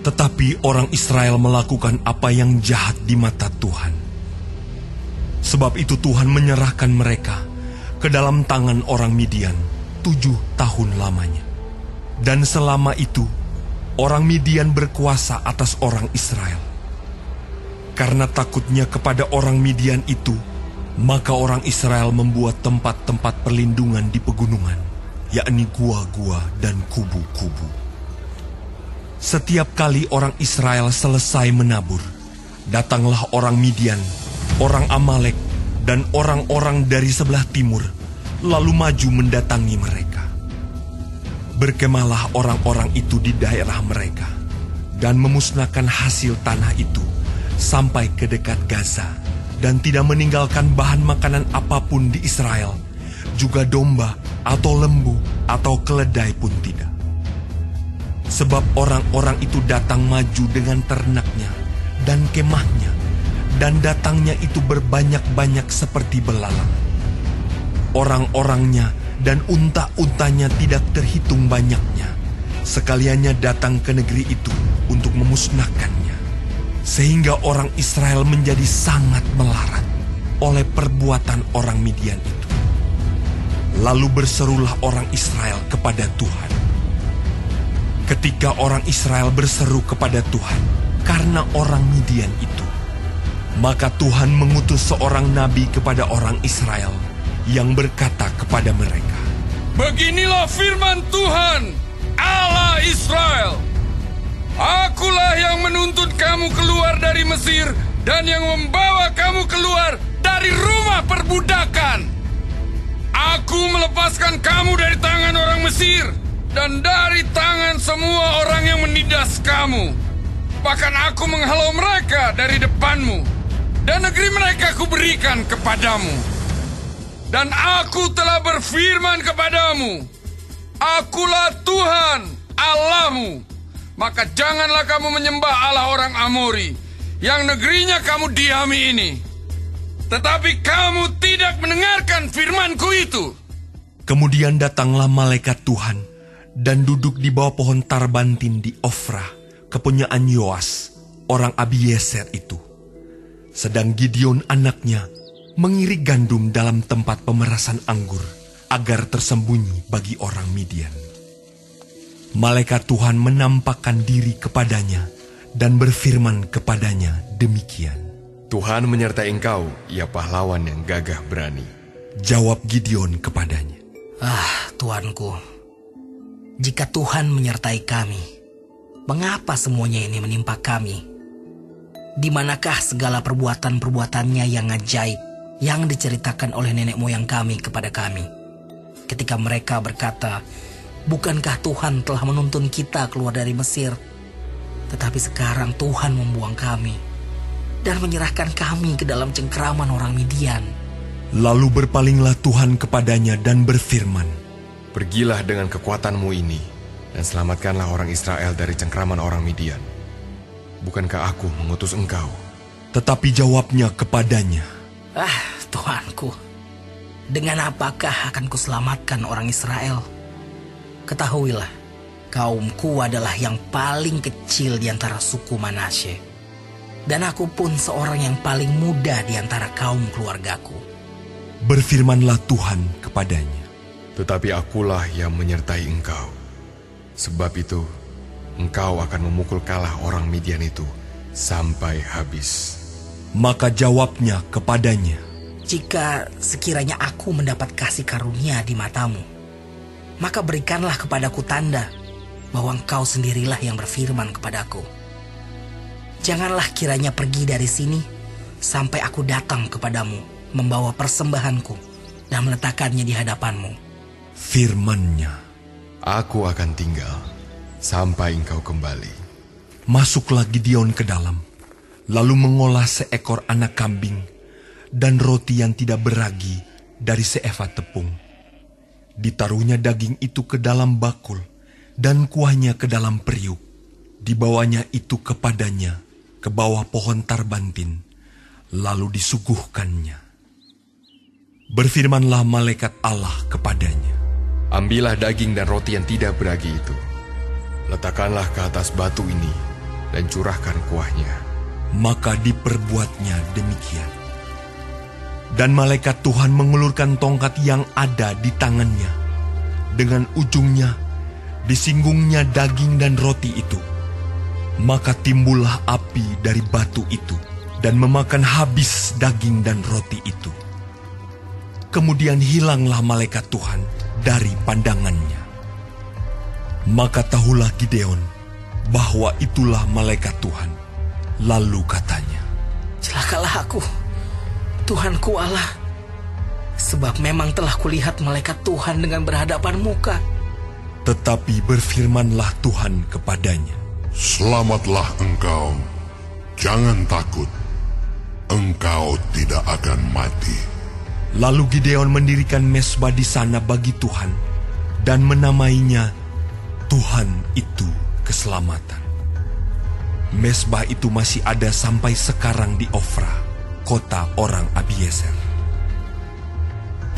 Tetapi orang Israel melakukan apa yang jahat di mata Tuhan. Sebab itu Tuhan menyerahkan mereka ke dalam tangan orang Midian tujuh tahun lamanya. Dan selama itu, orang Midian berkuasa atas orang Israel. Karena takutnya kepada orang Midian itu, maka orang Israel membuat tempat-tempat perlindungan di pegunungan, yakni gua-gua dan kubu-kubu. Setiap kali orang Israel selesai menabur, datanglah orang Midian, orang Amalek, dan orang-orang dari sebelah timur, lalu maju mendatangi mereka. Berkemalah orang-orang itu di daerah mereka, dan memusnahkan hasil tanah itu sampai ke dekat Gaza, dan tidak meninggalkan bahan makanan apa pun di Israel, juga domba atau lembu atau keledai pun tidak. Sebab orang-orang itu datang maju dengan ternaknya dan kemahnya, dan datangnya itu berbanyak-banyak seperti belalang. Orang-orangnya dan unta-untanya tidak terhitung banyaknya. Sekaliannya datang ke negeri itu untuk memusnahkannya. Sehingga orang Israel menjadi sangat melarat oleh perbuatan orang Midian itu. Lalu berserulah orang Israel kepada Tuhan. Ketika orang Israel berseru kepada Tuhan karena orang Midian itu, maka Tuhan mengutus seorang nabi kepada orang Israel yang berkata kepada mereka, Beginilah firman Tuhan, Allah Israel. Akulah yang menuntut kamu keluar dari Mesir dan yang membawa kamu keluar dari rumah perbudakan. Aku melepaskan kamu dari tangan orang Mesir dan dari tangan semua orang yang menindas kamu. Bahkan aku menghalau mereka dari depanmu, dan negeri mereka kuberikan kepadamu. Dan aku telah berfirman kepadamu, Akulah Tuhan Allahmu. Maka janganlah kamu menyembah Allah orang Amori, yang negerinya kamu diami ini. Tetapi kamu tidak mendengarkan firmanku itu. Kemudian datanglah malaikat Tuhan dan duduk di bawah pohon tarbantin di Ofra, kepunyaan Yoas, orang Abieser itu. Sedang Gideon anaknya mengirik gandum dalam tempat pemerasan anggur agar tersembunyi bagi orang Midian. Malaikat Tuhan menampakkan diri kepadanya dan berfirman kepadanya demikian. Tuhan menyertai engkau, ya pahlawan yang gagah berani. Jawab Gideon kepadanya. Ah, Tuanku, jika Tuhan menyertai kami, mengapa semuanya ini menimpa kami? Di manakah segala perbuatan-perbuatannya yang ajaib yang diceritakan oleh nenek moyang kami kepada kami? Ketika mereka berkata, Bukankah Tuhan telah menuntun kita keluar dari Mesir? Tetapi sekarang Tuhan membuang kami dan menyerahkan kami ke dalam cengkeraman orang Midian. Lalu berpalinglah Tuhan kepadanya dan berfirman, Pergilah dengan kekuatanmu ini dan selamatkanlah orang Israel dari cengkraman orang Midian. Bukankah aku mengutus engkau? Tetapi jawabnya kepadanya, Ah, Tuanku, dengan apakah akan kuselamatkan orang Israel? Ketahuilah, kaumku adalah yang paling kecil di antara suku Manasye. Dan aku pun seorang yang paling muda di antara kaum keluargaku. Berfirmanlah Tuhan kepadanya, Tetapi akulah yang menyertai engkau. Sebab itu, engkau akan memukul kalah orang Midian itu sampai habis. Maka jawabnya kepadanya, Jika sekiranya aku mendapat kasih karunia di matamu, maka berikanlah kepadaku tanda bahwa engkau sendirilah yang berfirman kepadaku. Janganlah kiranya pergi dari sini sampai aku datang kepadamu membawa persembahanku dan meletakkannya di hadapanmu. Firmannya, Aku akan tinggal sampai engkau kembali. Masuklah Gideon ke dalam, lalu mengolah seekor anak kambing dan roti yang tidak beragi dari seeva tepung. Ditaruhnya daging itu ke dalam bakul dan kuahnya ke dalam periuk. Dibawanya itu kepadanya ke bawah pohon tarbantin, lalu disuguhkannya. Berfirmanlah malaikat Allah kepadanya. Ambillah daging dan roti yang tidak beragi itu. Letakkanlah ke atas batu ini dan curahkan kuahnya. Maka diperbuatnya demikian. Dan malaikat Tuhan mengulurkan tongkat yang ada di tangannya. Dengan ujungnya, disinggungnya daging dan roti itu. Maka timbullah api dari batu itu dan memakan habis daging dan roti itu. Kemudian hilanglah malaikat Tuhan dari pandangannya. Maka tahulah Gideon bahwa itulah malaikat Tuhan. Lalu katanya, Celakalah aku, Tuhanku Allah. Sebab memang telah kulihat malaikat Tuhan dengan berhadapan muka. Tetapi berfirmanlah Tuhan kepadanya, Selamatlah engkau, jangan takut. Engkau tidak akan mati. Lalu Gideon mendirikan mesbah di sana bagi Tuhan dan menamainya Tuhan itu keselamatan. Mesbah itu masih ada sampai sekarang di Ofra, kota orang Abiezer.